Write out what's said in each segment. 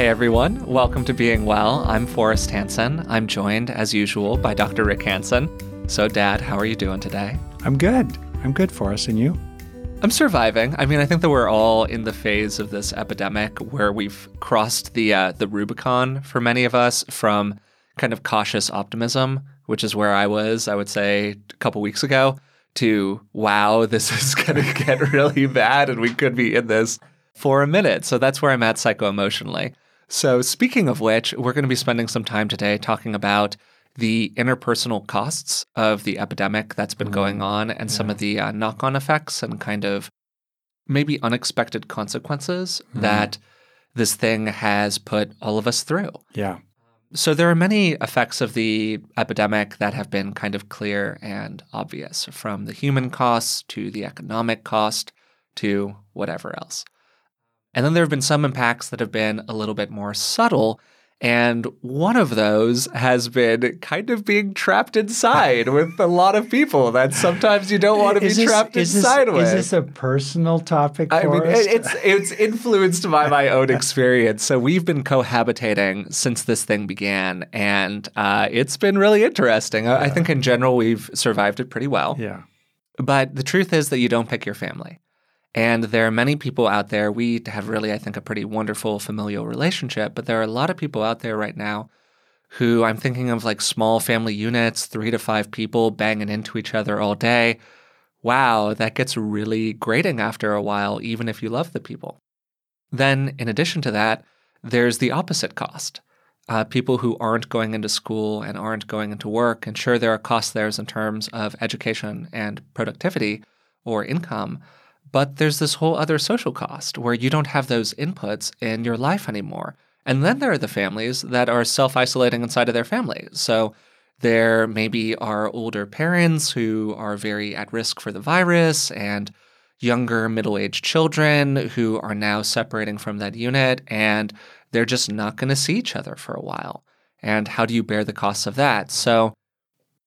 Hey everyone, welcome to Being Well. I'm Forrest Hanson. I'm joined, as usual, by Dr. Rick Hanson. So, Dad, how are you doing today? I'm good. I'm good, Forrest. And you? I'm surviving. I mean, I think that we're all in the phase of this epidemic where we've crossed the uh, the Rubicon for many of us from kind of cautious optimism, which is where I was, I would say, a couple weeks ago, to wow, this is going to get really bad and we could be in this for a minute. So that's where I'm at psycho emotionally. So, speaking of which, we're going to be spending some time today talking about the interpersonal costs of the epidemic that's been going mm-hmm. on and yeah. some of the uh, knock on effects and kind of maybe unexpected consequences mm. that this thing has put all of us through. Yeah. So there are many effects of the epidemic that have been kind of clear and obvious, from the human cost to the economic cost to whatever else. And then there have been some impacts that have been a little bit more subtle and one of those has been kind of being trapped inside with a lot of people that sometimes you don't want to be this, trapped inside this, with. Is this a personal topic? I mean, us? it's it's influenced by my own experience. So we've been cohabitating since this thing began, and uh, it's been really interesting. Yeah. I think in general we've survived it pretty well. Yeah. But the truth is that you don't pick your family. And there are many people out there. We have really, I think, a pretty wonderful familial relationship, but there are a lot of people out there right now who I'm thinking of like small family units, three to five people banging into each other all day. Wow, that gets really grating after a while, even if you love the people. Then, in addition to that, there's the opposite cost. Uh, people who aren't going into school and aren't going into work, and sure, there are costs there in terms of education and productivity or income, but there's this whole other social cost where you don't have those inputs in your life anymore. And then there are the families that are self isolating inside of their family. So there maybe are older parents who are very at risk for the virus and younger middle aged children who are now separating from that unit and they're just not going to see each other for a while. And how do you bear the costs of that? So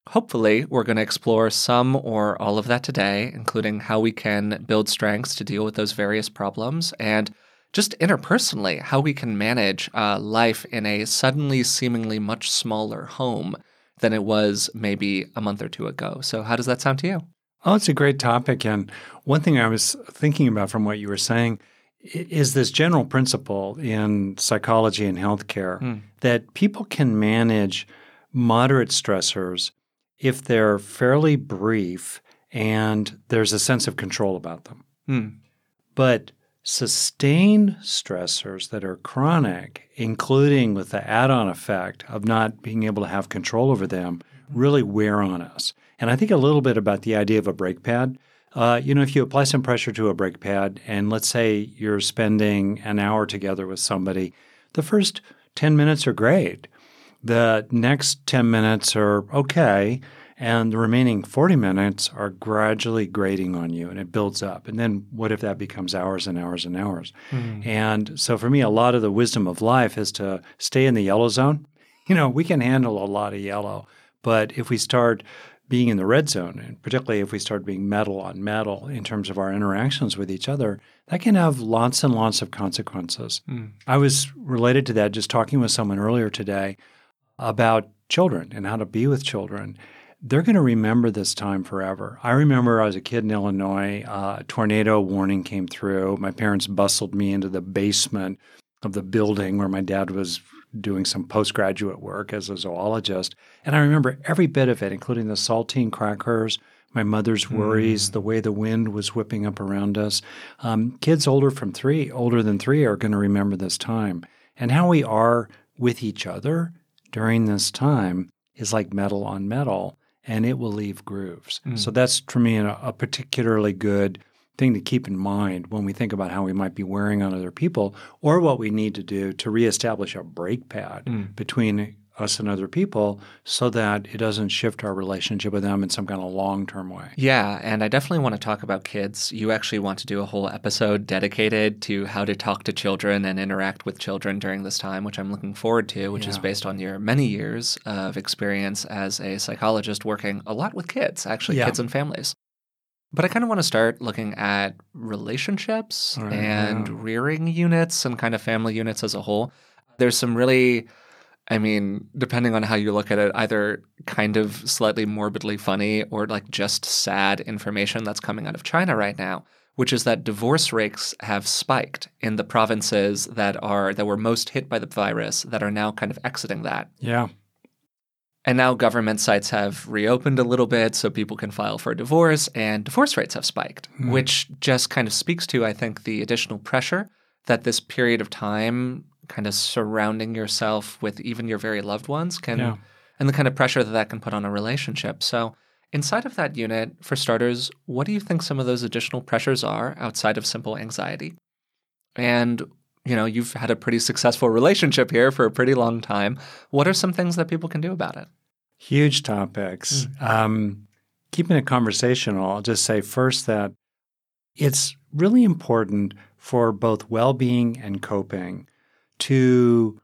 Hopefully, we're going to explore some or all of that today, including how we can build strengths to deal with those various problems and just interpersonally, how we can manage uh, life in a suddenly seemingly much smaller home than it was maybe a month or two ago. So, how does that sound to you? Oh, it's a great topic. And one thing I was thinking about from what you were saying is this general principle in psychology and healthcare mm. that people can manage moderate stressors if they're fairly brief and there's a sense of control about them. Hmm. But sustained stressors that are chronic, including with the add on effect of not being able to have control over them, really wear on us. And I think a little bit about the idea of a brake pad. Uh, you know, if you apply some pressure to a brake pad, and let's say you're spending an hour together with somebody, the first 10 minutes are great. The next 10 minutes are okay. And the remaining 40 minutes are gradually grating on you and it builds up. And then what if that becomes hours and hours and hours? Mm. And so for me, a lot of the wisdom of life is to stay in the yellow zone. You know, we can handle a lot of yellow, but if we start being in the red zone, and particularly if we start being metal on metal in terms of our interactions with each other, that can have lots and lots of consequences. Mm. I was related to that just talking with someone earlier today about children and how to be with children. They're going to remember this time forever. I remember I was a kid in Illinois, uh, a tornado warning came through. My parents bustled me into the basement of the building where my dad was doing some postgraduate work as a zoologist. And I remember every bit of it, including the saltine crackers, my mother's worries, mm. the way the wind was whipping up around us. Um, kids older from three, older than three, are going to remember this time. And how we are with each other during this time is like metal on metal and it will leave grooves. Mm. So that's for me a, a, particularly good thing to keep in mind when we think about how we might be wearing on other people or what we need to do to reestablish a brake pad mm. between us and other people so that it doesn't shift our relationship with them in some kind of long term way. Yeah. And I definitely want to talk about kids. You actually want to do a whole episode dedicated to how to talk to children and interact with children during this time, which I'm looking forward to, which yeah. is based on your many years of experience as a psychologist working a lot with kids, actually, yeah. kids and families. But I kind of want to start looking at relationships right, and yeah. rearing units and kind of family units as a whole. There's some really, I mean, depending on how you look at it, either kind of slightly morbidly funny or like just sad information that's coming out of China right now, which is that divorce rates have spiked in the provinces that are that were most hit by the virus that are now kind of exiting that. Yeah. And now government sites have reopened a little bit so people can file for a divorce, and divorce rates have spiked, mm. which just kind of speaks to, I think, the additional pressure that this period of time, kind of surrounding yourself with even your very loved ones, can, yeah. and the kind of pressure that that can put on a relationship. So, inside of that unit, for starters, what do you think some of those additional pressures are outside of simple anxiety? And you know, you've had a pretty successful relationship here for a pretty long time. What are some things that people can do about it? Huge topics. Mm. Um, keeping it conversational, I'll just say first that it's really important for both well being and coping to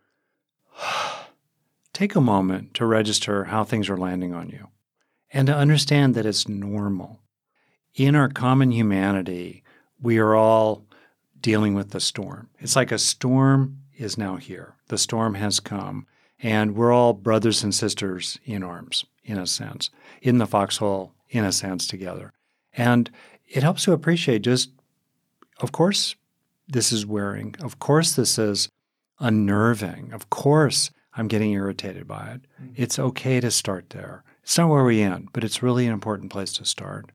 take a moment to register how things are landing on you and to understand that it's normal. In our common humanity, we are all dealing with the storm. It's like a storm is now here. The storm has come, and we're all brothers and sisters in arms, in a sense, in the foxhole, in a sense, together. And it helps to appreciate just, of course, this is wearing. Of course, this is unnerving. Of course, I'm getting irritated by it. Mm-hmm. It's okay to start there. It's not where we end, but it's really an important place to start.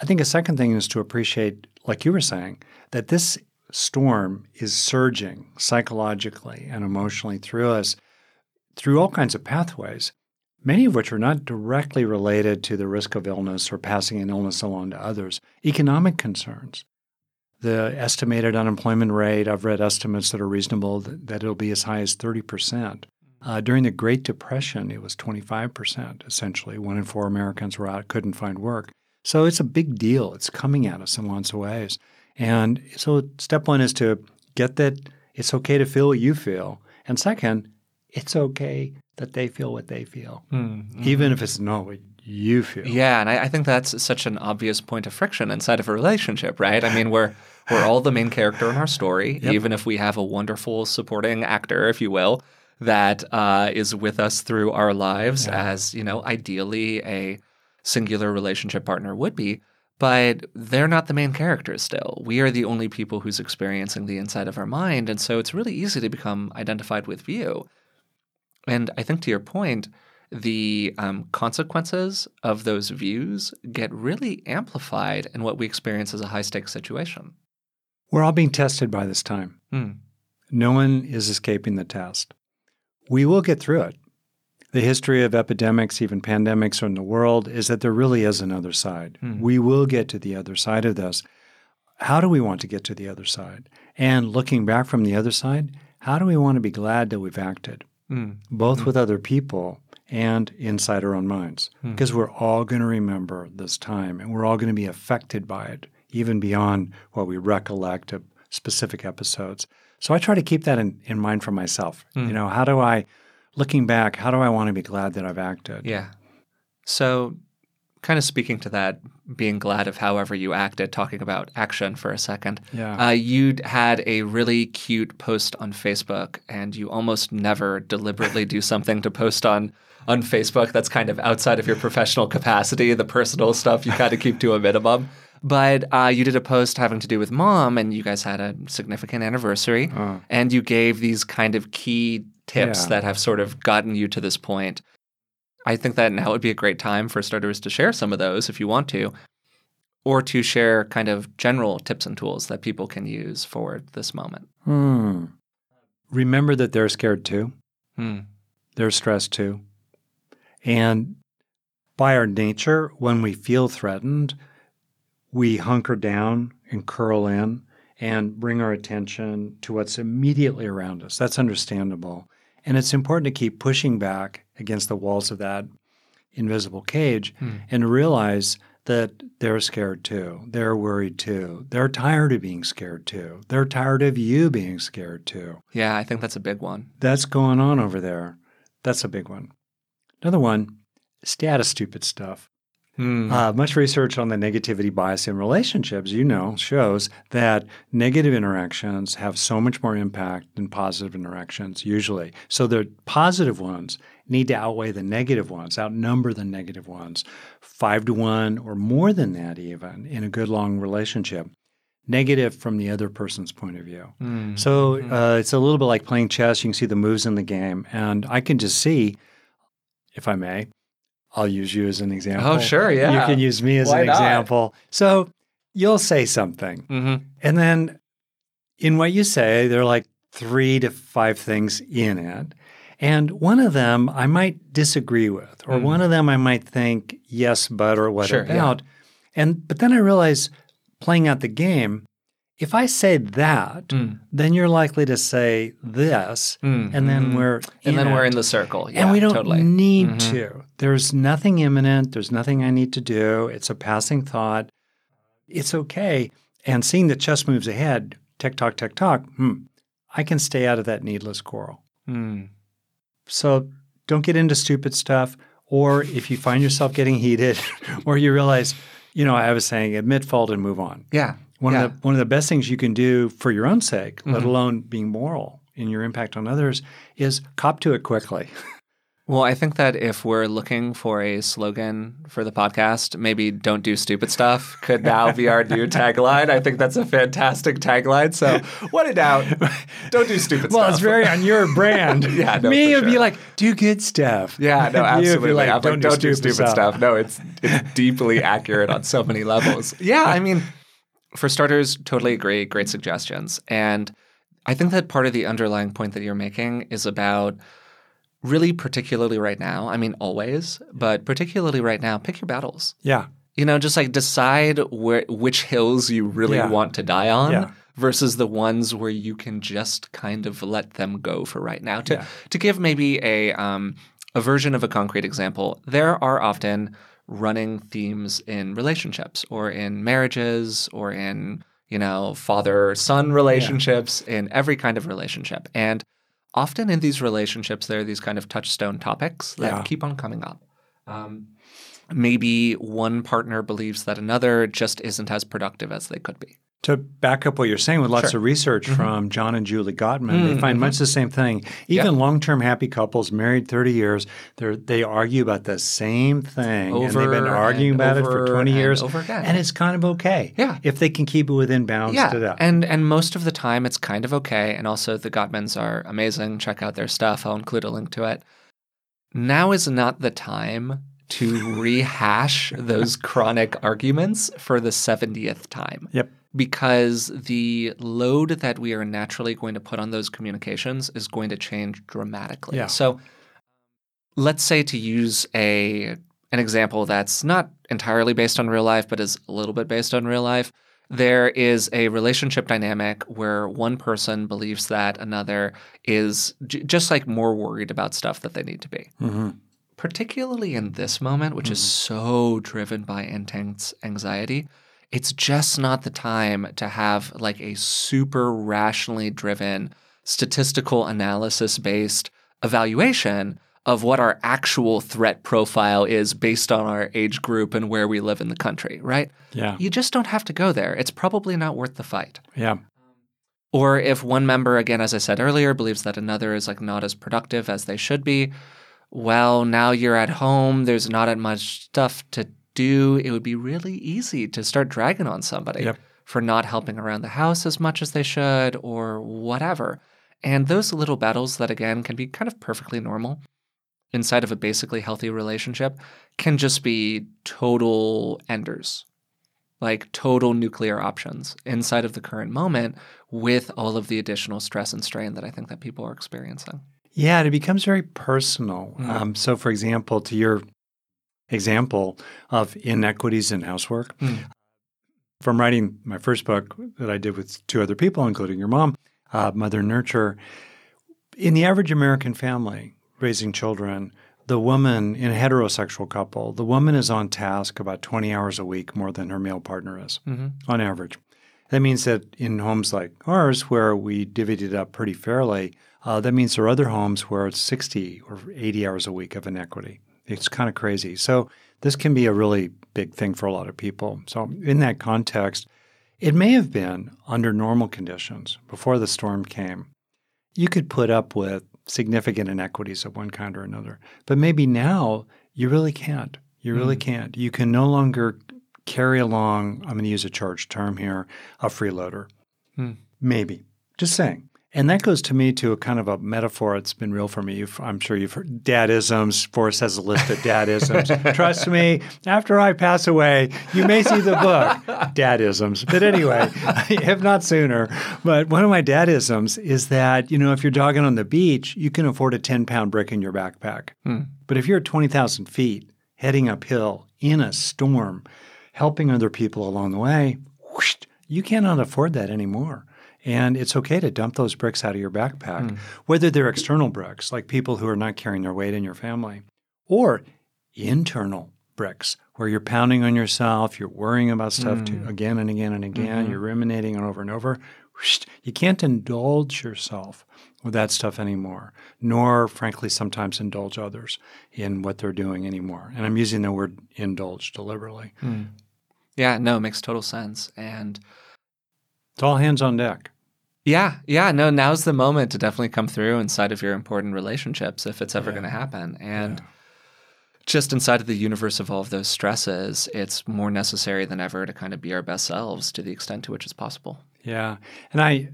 I think a second thing is to appreciate, like you were saying, that this storm is surging psychologically and emotionally through us through all kinds of pathways, many of which are not directly related to the risk of illness or passing an illness along to others. Economic concerns. The estimated unemployment rate, I've read estimates that are reasonable that, that it'll be as high as 30%. Uh, during the Great Depression, it was 25%, essentially. One in four Americans were out, couldn't find work. So it's a big deal. It's coming at us in lots of ways. And so step one is to get that it's okay to feel what you feel. And second, it's okay that they feel what they feel, mm-hmm. even if it's not what you feel. Yeah, and I, I, think that's such an obvious point of friction inside of a relationship, right? I mean, we're we're all the main character in our story, yep. even if we have a wonderful supporting actor, if you will, that uh, is with us through our lives, yeah. as you know, ideally a singular relationship partner would be. But they're not the main characters still. We are the only people who's experiencing the inside of our mind. And so it's really easy to become identified with you. And I think to your point, the um, consequences of those views get really amplified in what we experience as a high stakes situation. We're all being tested by this time. Hmm. No one is escaping the test. We will get through it the history of epidemics, even pandemics in the world, is that there really is another side. Mm. We will get to the other side of this. How do we want to get to the other side? And looking back from the other side, how do we want to be glad that we've acted, mm. both mm. with other people and inside our own minds? Because hmm. we're all going to remember this time and we're all going to be affected by it, even beyond what we recollect of specific episodes. So I try to keep that in, in mind for myself. Hmm. You know, how do I looking back, how do I want to be glad that I've acted? Yeah. So, kind of speaking to that, being glad of however you acted, talking about action for a second. Yeah. Uh, you had a really cute post on Facebook, and you almost never deliberately do something to post on on Facebook that's kind of outside of your professional capacity. The personal stuff you kind of keep to a minimum. But uh, you did a post having to do with mom, and you guys had a significant anniversary, uh. and you gave these kind of key tips yeah. that have sort of gotten you to this point. I think that now would be a great time for starters to share some of those if you want to, or to share kind of general tips and tools that people can use for this moment. Hmm. Remember that they're scared too. Hmm. They're stressed too. And by our nature, when we feel threatened, we hunker down and curl in and bring our attention to what's immediately around us. That's understandable. And it's important to keep pushing back against the walls of that invisible cage hmm. and realize that they're scared too. They're worried too. They're tired of being scared too. They're tired of you being scared too. Yeah, I think that's a big one. That's going on over there. That's a big one. Another one, status stupid stuff. Mm. Uh, much research on the negativity bias in relationships, you know, shows that negative interactions have so much more impact than positive interactions usually. So the positive ones need to outweigh the negative ones, outnumber the negative ones, five to one or more than that, even in a good long relationship. Negative from the other person's point of view. Mm. So mm-hmm. uh, it's a little bit like playing chess. You can see the moves in the game. And I can just see, if I may, I'll use you as an example. Oh, sure. Yeah. You can use me as Why an not? example. So you'll say something. Mm-hmm. And then in what you say, there are like three to five things in it. And one of them I might disagree with, or mm. one of them I might think, yes, but, or what sure, about. Yeah. And but then I realize playing out the game, if I say that, mm. then you're likely to say this, mm. and then mm. we're and then it. we're in the circle, yeah, and we don't totally. need mm-hmm. to. There's nothing imminent. There's nothing I need to do. It's a passing thought. It's okay. And seeing that chess moves ahead, tick tock, tick tock, hmm, I can stay out of that needless quarrel. Mm. So don't get into stupid stuff. Or if you find yourself getting heated, or you realize, you know, I was saying admit fault and move on. Yeah. One yeah. of the one of the best things you can do for your own sake, mm-hmm. let alone being moral in your impact on others, is cop to it quickly. Well, I think that if we're looking for a slogan for the podcast, maybe don't do stupid stuff could now be our new tagline. I think that's a fantastic tagline. So, what a doubt. Don't do stupid well, stuff. Well, it's very on your brand. yeah, no, Me would sure. be like, do good stuff. Yeah, no, absolutely. Like, don't, like, do, don't do stupid, stuff. stuff. No, it's, it's deeply accurate on so many levels. Yeah, I mean, for starters, totally agree. Great suggestions. And I think that part of the underlying point that you're making is about – really particularly right now, I mean always, but particularly right now, pick your battles. Yeah. You know, just like decide where which hills you really yeah. want to die on yeah. versus the ones where you can just kind of let them go for right now. To yeah. to give maybe a um, a version of a concrete example, there are often running themes in relationships or in marriages or in you know father son relationships in every kind of relationship and often in these relationships, there are these kind of touchstone topics that yeah. keep on coming up. Um, maybe one partner believes that another just isn't as productive as they could be. To back up what you're saying, with lots sure. of research mm-hmm. from John and Julie Gottman, mm-hmm. they find much the same thing. Even long-term happy couples, married 30 years, they argue about the same thing, over and they've been arguing about it for 20 years, over again. and it's kind of okay. Yeah, if they can keep it within bounds. Yeah, and and most of the time it's kind of okay. And also the Gottmans are amazing. Check out their stuff. I'll include a link to it. Now is not the time to rehash those chronic arguments for the 70th time. Yep because the load that we are naturally going to put on those communications is going to change dramatically. Yeah. So let's say to use a an example that's not entirely based on real life but is a little bit based on real life. There is a relationship dynamic where one person believes that another is j- just like more worried about stuff that they need to be. Mm-hmm. Particularly in this moment, which mm-hmm. is so driven by intense anxiety, it's just not the time to have like a super rationally driven, statistical analysis based evaluation of what our actual threat profile is based on our age group and where we live in the country, right? Yeah. You just don't have to go there. It's probably not worth the fight. Yeah. Or if one member, again, as I said earlier, believes that another is like not as productive as they should be, well, now you're at home, there's not as much stuff to do, it would be really easy to start dragging on somebody yep. for not helping around the house as much as they should or whatever. And those little battles that, again, can be kind of perfectly normal inside of a basically healthy relationship can just be total enders, like total nuclear options inside of the current moment with all of the additional stress and strain that I think that people are experiencing. Yeah, it becomes very personal. Mm-hmm. Um, so, for example, to your example of inequities in housework. Mm. From writing my first book that I did with two other people, including your mom, uh, Mother Nurture, in the average American family raising children, the woman in a heterosexual couple, the woman is on task about 20 hours a week more than her male partner is mm-hmm. on average. That means that in homes like ours, where we divvied it up pretty fairly, uh, that means there are other homes where it's 60 or 80 hours a week of inequity. It's kind of crazy. So This can be a really big thing for a lot of people. So, in that context, it may have been under normal conditions before the storm came. You could put up with significant inequities of one kind or another. But maybe now you really can't. You really mm. can't. You can no longer carry along, I'm going to use a charged term here, a freeloader. Mm. Maybe. Just saying. And that goes to me to a kind of a metaphor that's been real for me. You've, I'm sure you've heard dadisms. Forrest has a list of dadisms. Trust me, after I pass away, you may see the book, Dadisms. But anyway, if not sooner. But one of my dadisms is that, you know, if you're jogging on the beach, you can afford a 10 pound brick in your backpack. Hmm. But if you're at 20,000 feet, heading uphill in a storm, helping other people along the way, whoosh, you cannot afford that anymore. And it's okay to dump those bricks out of your backpack, mm. whether they're external bricks, like people who are not carrying their weight in your family, or internal bricks, where you're pounding on yourself, you're worrying about stuff mm. to, again and again and again, mm-hmm. you're ruminating on over and over. You can't indulge yourself with that stuff anymore, nor, frankly, sometimes indulge others in what they're doing anymore. And I'm using the word indulge deliberately. Mm. Yeah, no, it makes total sense. And it's all hands on deck. Yeah, yeah, no, now's the moment to definitely come through inside of your important relationships if it's ever yeah. going to happen. And yeah. just inside of the universe of all of those stresses, it's more necessary than ever to kind of be our best selves to the extent to which it's possible. Yeah. And I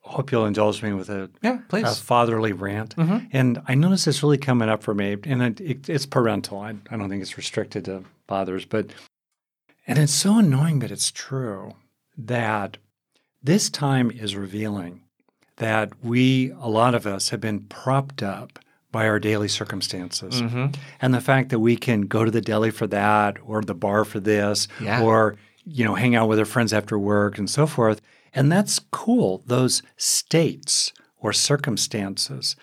hope you'll indulge me with a, yeah, please. a fatherly rant. Mm-hmm. And I notice this really coming up for me, and it, it, it's parental. I, I don't think it's restricted to fathers, but, and it's so annoying, but it's true that this time is revealing that we, a lot of us, have been propped up by our daily circumstances. Mm-hmm. And the fact that we can go to the deli for that or the bar for this yeah. or you know hang out with our friends after work and so forth. And that's cool. Those states or circumstances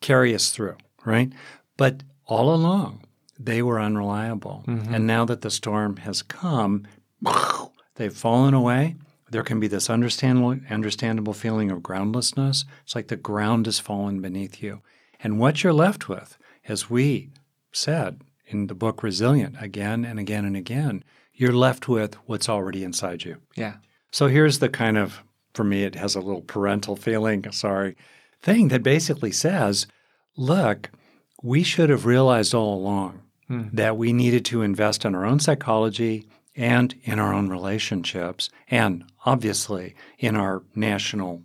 carry us through, right? But all along, they were unreliable. Mm-hmm. And now that the storm has come, they've fallen away there can be this understandable, understandable feeling of groundlessness. It's like the ground has fallen beneath you. And what you're left with, as we said in the book Resilient again and again and again, you're left with what's already inside you. Yeah. So here's the kind of, for me, it has a little parental feeling, sorry, thing that basically says, look, we should have realized all along hmm. that we needed to invest in our own psychology and in our own relationships, and obviously in our national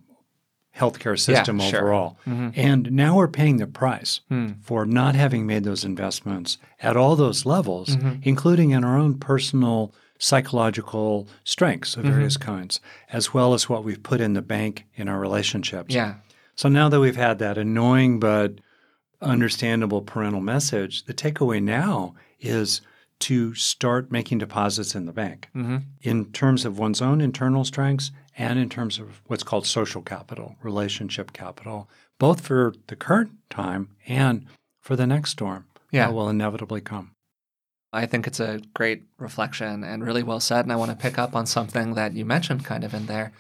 healthcare system yeah, overall. Sure. Mm-hmm. And now we're paying the price mm. for not having made those investments at all those levels, mm-hmm. including in our own personal psychological strengths of mm-hmm. various kinds, as well as what we've put in the bank in our relationships. Yeah. So now that we've had that annoying but understandable parental message, the takeaway now is – to start making deposits in the bank mm-hmm. in terms of one's own internal strengths and in terms of what's called social capital, relationship capital, both for the current time and for the next storm yeah. that will inevitably come. I think it's a great reflection and really well said. And I want to pick up on something that you mentioned kind of in there,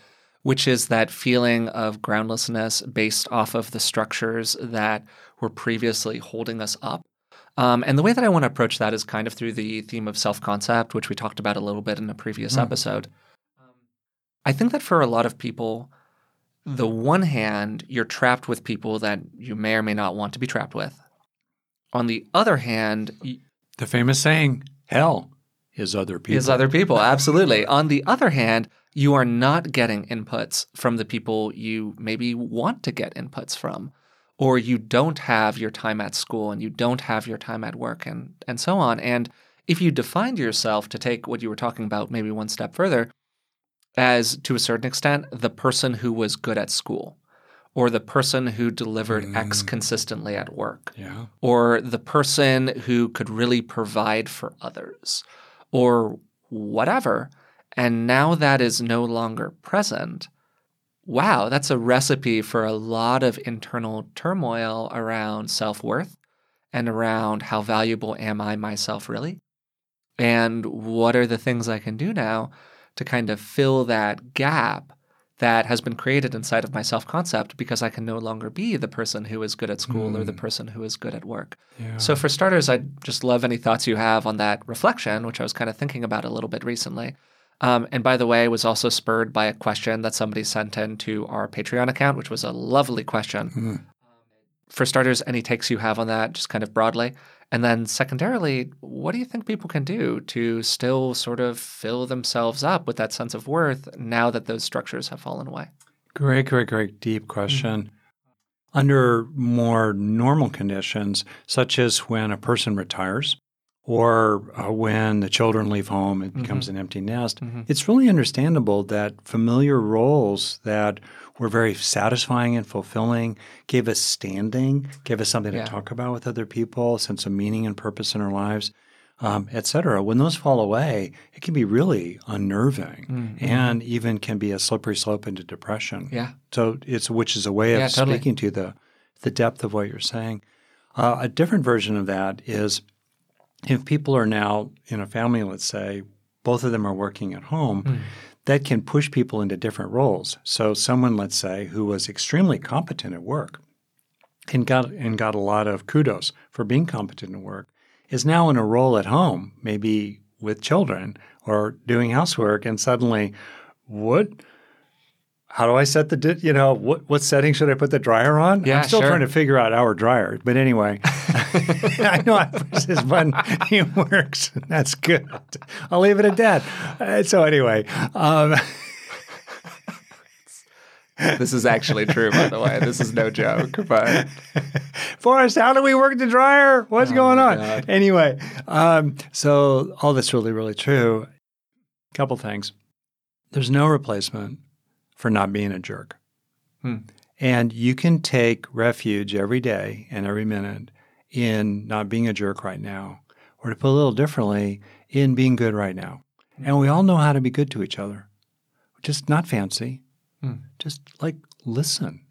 which is that feeling of groundlessness based off of the structures that were previously holding us up um, and the way that I want to approach that is kind of through the theme of self concept, which we talked about a little bit in a previous mm. episode. Um, I think that for a lot of people, the one hand, you're trapped with people that you may or may not want to be trapped with. On the other hand, the famous saying, hell is other people. Is other people, absolutely. On the other hand, you are not getting inputs from the people you maybe want to get inputs from or you don't have your time at school and you don't have your time at work and and so on and if you defined yourself to take what you were talking about maybe one step further as to a certain extent the person who was good at school or the person who delivered mm. x consistently at work yeah. or the person who could really provide for others or whatever and now that is no longer present wow, that's a recipe for a lot of internal turmoil around self worth and around how valuable am I myself really? And what are the things I can do now to kind of fill that gap that has been created inside of my self concept because I can no longer be the person who is good at school mm. or the hmm. person who is good at work. Yeah. So, for starters, I'd just love any thoughts you have on that reflection, which I was kind of thinking about a little bit recently. Um, and by the way, was also spurred by a question that somebody sent in to our Patreon account, which was a lovely question. Mm. For starters, any takes you have on that, just kind of broadly? And then, secondarily, what do you think people can do to still sort of fill themselves up with that sense of worth now that those structures have fallen away? Great, great, great, deep question. Mm-hmm. Under more normal conditions, such as when a person retires or uh, when the children leave home, it becomes mm-hmm. an empty nest, mm-hmm. it's really understandable that familiar roles that were very satisfying and fulfilling, gave us standing, gave us something yeah. to talk about with other people, sense of meaning and purpose in our lives, um, et cetera. When those fall away, it can be really unnerving mm-hmm. and even can be a slippery slope into depression. Yeah. So it's which is a way of yeah, totally. speaking to the the depth of what you're saying. Uh, a different version of that is if people are now in a family, let's say, both of them are working at home, mm that can push people into different roles. So someone, let's say, who was extremely competent at work and got and got a lot of kudos for being competent at work, is now in a role at home, maybe with children or doing housework, and suddenly, what how do I set the di- you know what what setting should I put the dryer on? Yeah, I'm still sure. trying to figure out our dryer, but anyway, I know I press this button, it works. That's good. I'll leave it at that. Uh, so anyway. Um, this is actually true, by the way. This is no joke. But Forrest, how do we work the dryer? What's oh going on? God. Anyway, um, so all that's really, really true. Couple things. There's no replacement for not being a jerk. Hmm. And you can take refuge every day and every minute in not being a jerk right now, or to put a little differently, in being good right now. And we all know how to be good to each other. Just not fancy. Hmm. Just like listen.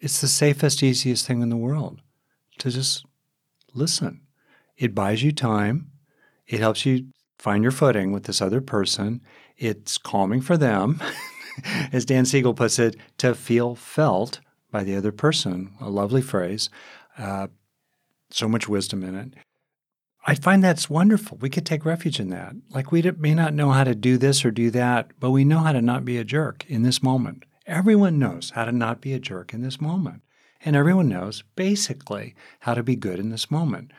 It's the safest, easiest thing in the world to just listen. It buys you time. It helps you find your footing with this other person. It's calming for them. as Dan Siegel puts it, to feel felt by the other person. A lovely phrase. Uh, so much wisdom in it. I find that's wonderful. We could take refuge in that. Like we may not know how to do this or do that, but we know how to not be a jerk in this moment. Everyone knows how to not be a jerk in this moment. And everyone knows basically how to be good in this moment.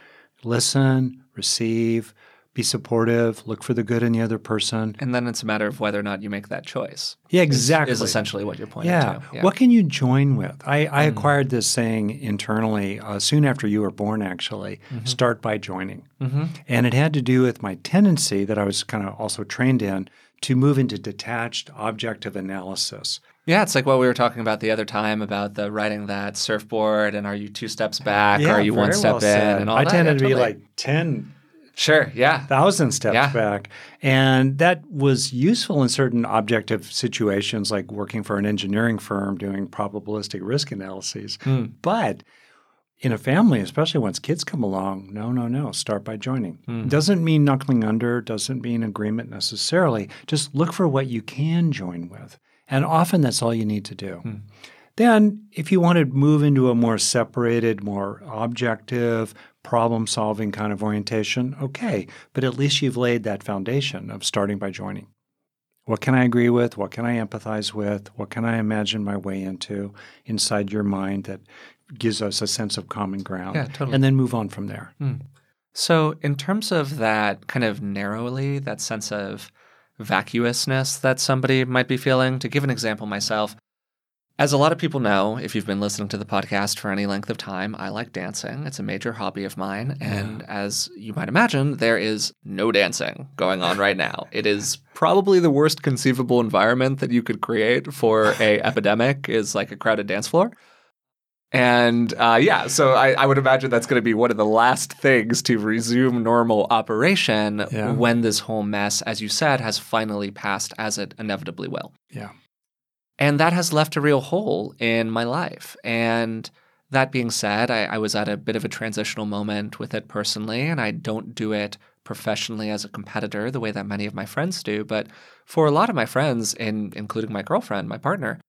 Listen, receive, be supportive, look for the good in the other person. And then it's a matter of whether or not you make that choice. Yeah, exactly. Is, is essentially what you're pointing yeah. to. Yeah. What can you join with? I, I mm acquired this saying internally uh, soon after you were born, actually mm-hmm. start by joining. Mm-hmm. And it had to do with my tendency that I was kind of also trained in to move into detached objective analysis. Yeah, it's like what we were talking about the other time about the writing that surfboard and are you two steps back yeah, or are you one step well in and all I that. I tended yeah, to totally. be like 10 Sure, yeah. Thousand steps yeah. back. And that was useful in certain objective situations, like working for an engineering firm doing probabilistic risk analyses. Mm. But in a family, especially once kids come along, no, no, no, start by joining. Mm. Doesn't mean knuckling under, doesn't mean agreement necessarily. Just look for what you can join with. And often that's all you need to do. Mm. Then, if you want to move into a more separated, more objective, problem solving kind of orientation, okay, but at least you've laid that foundation of starting by joining. What can I agree with? What can I empathize with? What can I imagine my way into inside your mind that gives us a sense of common ground? Yeah, totally. And then move on from there. Mm. So, in terms of that kind of narrowly, that sense of vacuousness that somebody might be feeling, to give an example myself, as a lot of people know, if you've been listening to the podcast for any length of time, I like dancing. It's a major hobby of mine. And yeah. as you might imagine, there is no dancing going on right now. It is probably the worst conceivable environment that you could create for a epidemic is like a crowded dance floor. And uh, yeah, so I, I, would imagine that's going to be one of the last things to resume normal operation yeah. when this whole mess, as you said, has finally passed as it inevitably will. Yeah. And that has left a real hole in my life. And that being said, I, I, was at a bit of a transitional moment with it personally, and I don't do it professionally as a competitor the way that many of my friends do, but for a lot of my friends, and including my girlfriend, my partner,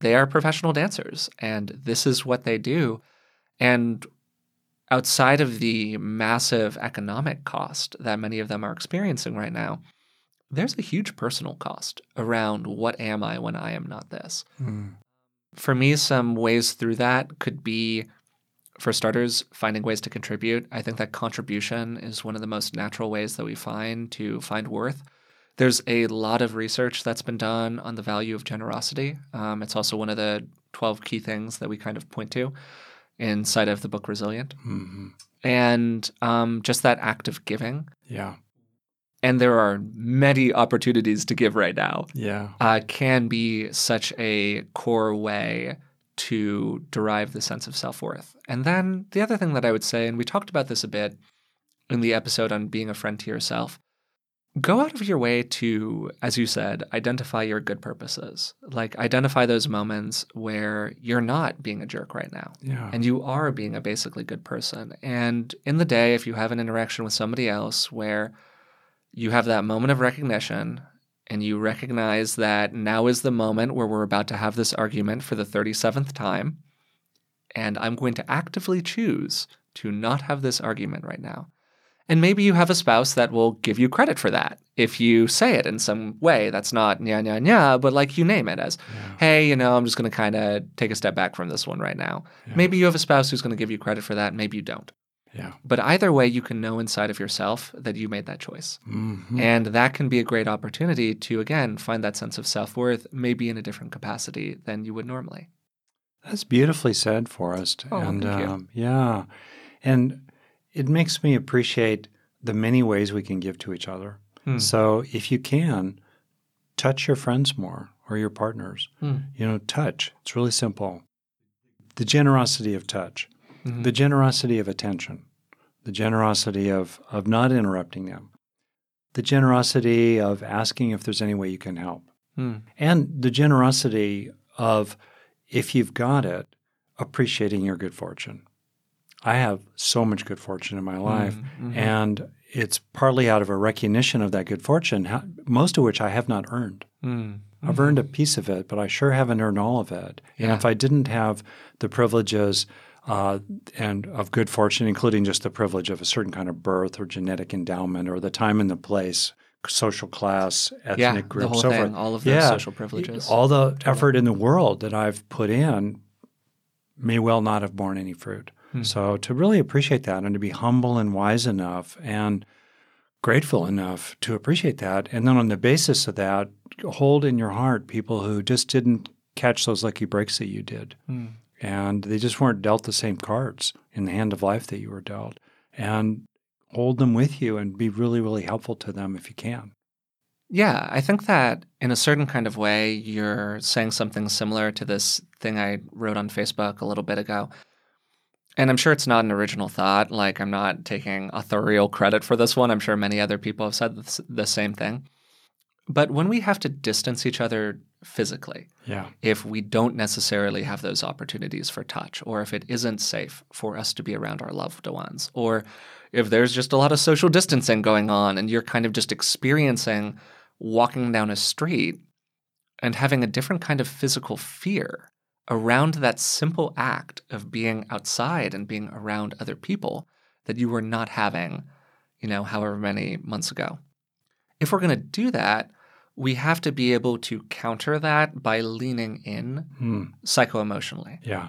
they are professional dancers and this is what they do. And outside of the massive economic cost that many of them are experiencing right now, there's a huge personal cost around what am I when I am not this. Mm. For me, some ways through that could be, for starters, finding ways to contribute. I think that contribution is one of the most natural ways that we find to find worth. There's a lot of research that's been done on the value of generosity. Um, it's also one of the 12 key things that we kind of point to inside of the book Resilient. Mm-hmm. And um, just that act of giving. Yeah. And there are many opportunities to give right now. Yeah. Uh, can be such a core way to derive the sense of self worth. And then the other thing that I would say, and we talked about this a bit in the episode on being a friend to yourself, go out of your way to, as you said, identify your good purposes. Like identify those moments where you're not being a jerk right now. Yeah. And you are being a basically good person. And in the day, if you have an interaction with somebody else where you have that moment of recognition and you recognize that now is the moment where we're about to have this argument for the 37th time, and I'm going to actively choose to not have this argument right now and maybe you have a spouse that will give you credit for that if you say it in some way that's not nya nya nya, but like you name it as, yeah. hey, you know, I'm just going to kind of take a step back from this one right now. Yeah. Maybe you have a spouse who's going to give you credit for that. Maybe you don't. Yeah. But either way, you can know inside of yourself that you made that choice. Mm-hmm. And that can be a great opportunity to, again, find that sense of self worth, maybe in a different capacity than you would normally. That's beautifully said, Forrest. Oh, and thank um, you. yeah. And it makes me appreciate the many ways we can give to each other. Hmm. So if you can, touch your friends more or your partners. Hmm. You know, touch. It's really simple. The generosity of touch, mm-hmm. the generosity of attention, the generosity of, of not interrupting them, the generosity of asking if there's any way you can help, hmm. and the generosity of, if you've got it, appreciating your good fortune. I have so much good fortune in my mm, life, mm-hmm. and it's partly out of a recognition of that good fortune, most of which I have not earned. Mm-hmm. I've earned a piece of it, but I sure haven't earned all of it. Yeah. And if I didn't have the privileges uh, and of good fortune, including just the privilege of a certain kind of birth or genetic endowment or the time and the place, social class, ethnic yeah, group, the whole so thing, forth. all of those yeah, social privileges, all the effort in the world that I've put in may well not have borne any fruit. Hmm. So to really appreciate that and to be humble and wise enough and grateful enough to appreciate that. And then on the basis of that, hold in your heart people who just didn't catch those lucky breaks that you did. Hmm. And they just weren't dealt the same cards in the hand of life that you were dealt. And hold them with you and be really, really helpful to them if you can. Yeah, I think that in a certain kind of way, you're saying something similar to this thing I wrote on Facebook a little bit ago and I'm sure it's not an original thought. Like, I'm not taking authorial credit for this one. I'm sure many other people have said the same thing. But when we have to distance each other physically, yeah. if we don't necessarily have those opportunities for touch, or if it isn't safe for us to be around our loved ones, or if there's just a lot of social distancing going on and you're kind of just experiencing walking down a street and having a different kind of physical fear around that simple act of being outside and being around other people that you were not having, you know, however many months ago. If we're going to do that, we have to be able to counter that by leaning in hmm. psycho-emotionally. Yeah.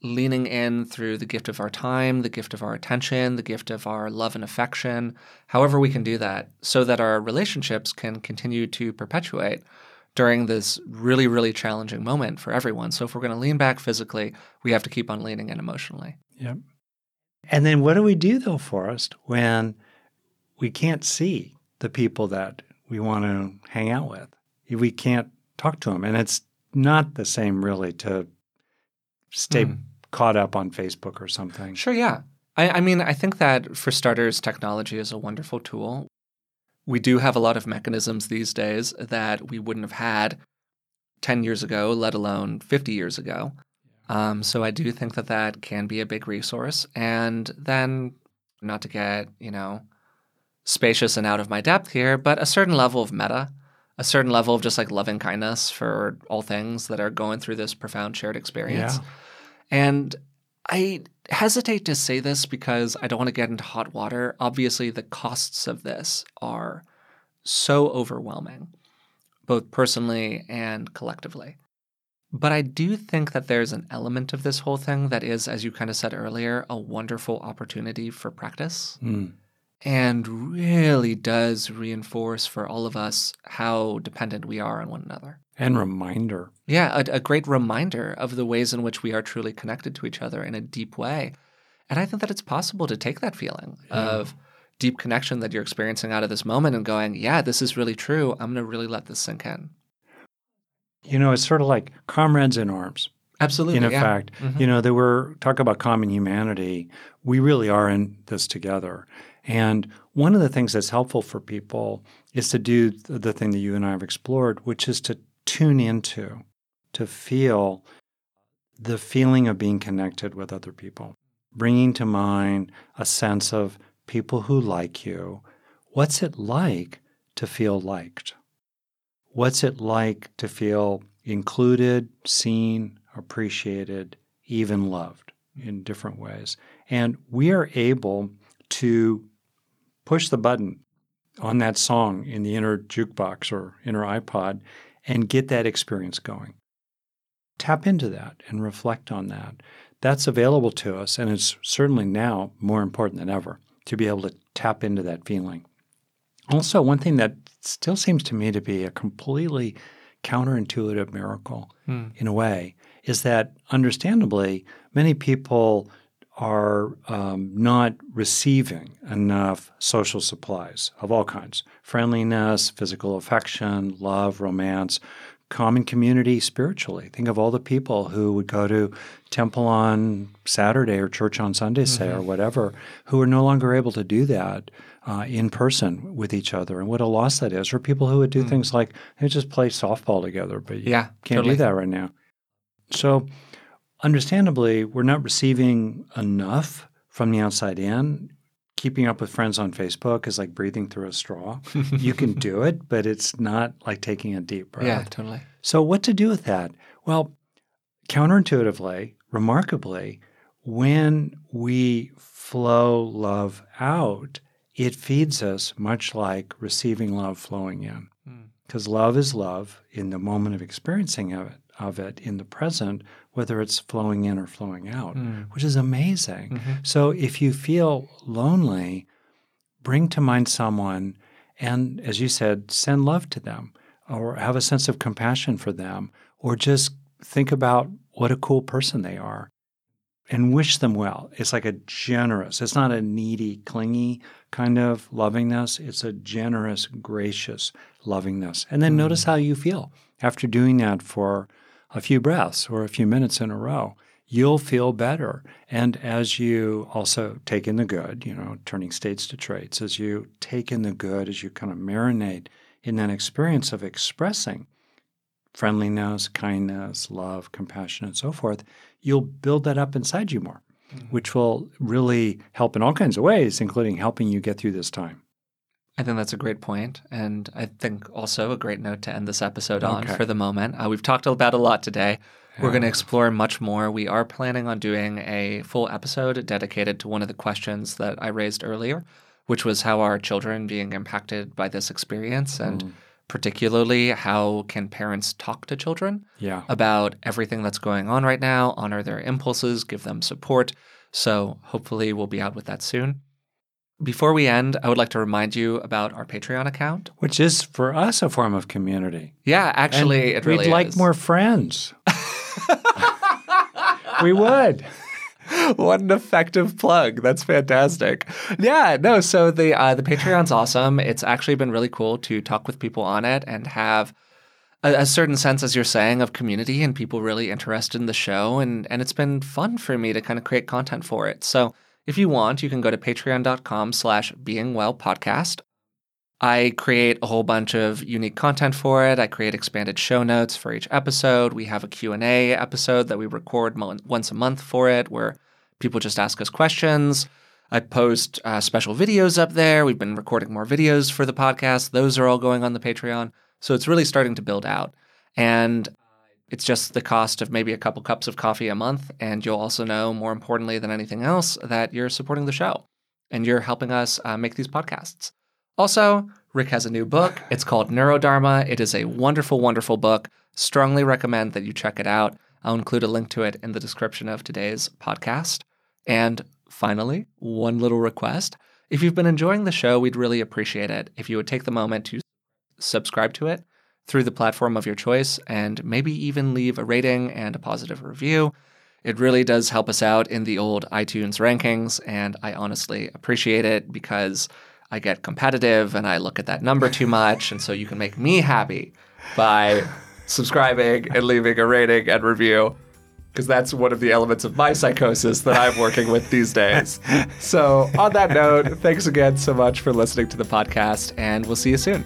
Leaning in through the gift of our time, the gift of our attention, the gift of our love and affection, however we can do that, so that our relationships can continue to perpetuate during this really, really challenging moment for everyone. So if we're going to lean back physically, we have to keep on leaning in emotionally. Yep. And then what do we do though, Forrest, when we can't see the people that we want to hang out with? We can't talk to them. And it's not the same really to stay mm. caught up on Facebook or something. Sure, yeah. I, I mean, I think that for starters, technology is a wonderful tool we do have a lot of mechanisms these days that we wouldn't have had 10 years ago, let alone 50 years ago. Um, so I do think that that can be a big resource. And then, not to get, you know, spacious and out of my depth here, but a certain level of metta, a certain level of just like loving kindness for all things that are going through this profound shared experience. Yeah. And I hesitate to say this because I don't want to get into hot water. Obviously, the costs of this are so overwhelming, both personally and collectively. But I do think that there's an element of this whole thing that is, as you kind of said earlier, a wonderful opportunity for practice Mm. And really does reinforce for all of us how dependent we are on one another. And reminder. Yeah, a, a great reminder of the ways in which we are truly connected to each other in a deep way. And I think that it's possible to take that feeling of deep connection that you're experiencing out of this moment and going, yeah, this is really true. I'm going to really let this sink in. You know, it's sort of like comrades in arms. Absolutely. in yeah. Mm-hmm. You know, they were talk about common humanity. We really are in this together. And one of the things that's helpful for people is to do the thing that you and I have explored, which is to tune into, to feel the feeling of being connected with other people, bringing to mind a sense of people who like you. What's it like to feel liked? What's it like to feel included, seen, appreciated, even loved in different ways? And we are able to push the button on that song in the inner jukebox or inner iPod and get that experience going. Tap into that and reflect on that. That's available to us, and it's certainly now more important than ever to be able to tap into that feeling. Also, one thing that still seems to me to be a completely counterintuitive miracle Hmm. in a way is that understandably, many people are um, not receiving enough social supplies of all kinds friendliness, physical affection, love, romance, common community spiritually. Think of all the people who would go to temple on Saturday or church on Sunday, say, or whatever, who are no longer able to do that uh, in person with each other, and what a loss that is. Or people who would do things like they just play softball together, but you Yeah, can't totally. do that right now. So, understandably, we're not receiving enough from the outside in. Keeping up with friends on Facebook is like breathing through a straw. you can do it, but it's not like taking a deep breath. Yeah, totally. So, what to do with that? Well, counterintuitively, remarkably, when we flow love out, it feeds us much like receiving love flowing in. Because love is love in the moment of experiencing of it, of it in the present, whether it's flowing in or flowing out, mm. which is amazing. Mm-hmm. So, if you feel lonely, bring to mind someone and, as you said, send love to them or have a sense of compassion for them or just think about what a cool person they are and wish them well. It's like a generous, it's not a needy, clingy kind of lovingness. It's a generous, gracious lovingness. And then notice mm. how you feel after doing that for a few breaths or a few minutes in a row. You'll feel better. And as you also take in the good, you know, turning states to traits, as you take in the good, as you kind of marinate in that experience of expressing friendliness, kindness, love, compassion, and so forth, you'll build that up inside you more, mm-hmm. which will really help in all kinds of ways, including helping you get through this time. I think that's a great point, and I think also a great note to end this episode on Okay. for the moment. Uh, we've talked about a lot today. We're going to explore much more. We are planning on doing a full episode dedicated to one of the questions that I raised earlier, which was how are children being impacted by this experience, and particularly how can parents talk to children Yeah. about everything that's going on right now, honor their impulses, give them support. So hopefully we'll be out with that soon. Before we end, I would like to remind you about our Patreon account. Which is for us a form of community. Yeah, actually, And it really we'd like is. more friends. we would. what an effective plug. That's fantastic. Yeah, no, so the uh, the Patreon's awesome. It's actually been really cool to talk with people on it and have a, a certain sense, as you're saying, of community and people really interested in the show. And and it's been fun for me to kind of create content for it. So if you want, you can go to patreon.com slash being well podcast. I create a whole bunch of unique content for it. I create expanded show notes for each episode. We have a Q&A episode that we record once a month for it where people just ask us questions. I post uh, special videos up there. We've been recording more videos for the podcast. Those are all going on the Patreon. So it's really starting to build out. And it's just the cost of maybe a couple cups of coffee a month. And you'll also know, more importantly than anything else, that you're supporting the show and you're helping us uh, make these podcasts. Also, Rick has a new book. It's called Neurodharma. It is a wonderful, wonderful book. Strongly recommend that you check it out. I'll include a link to it in the description of today's podcast. And finally, one little request. If you've been enjoying the show, we'd really appreciate it if you would take the moment to subscribe to it through the platform of your choice and maybe even leave a rating and a positive review. It really does help us out in the old iTunes rankings, and I honestly appreciate it because I get competitive and I look at that number too much. And so you can make me happy by subscribing and leaving a rating and review because that's one of the elements of my psychosis that I'm working with these days. So, on that note, thanks again so much for listening to the podcast, and we'll see you soon.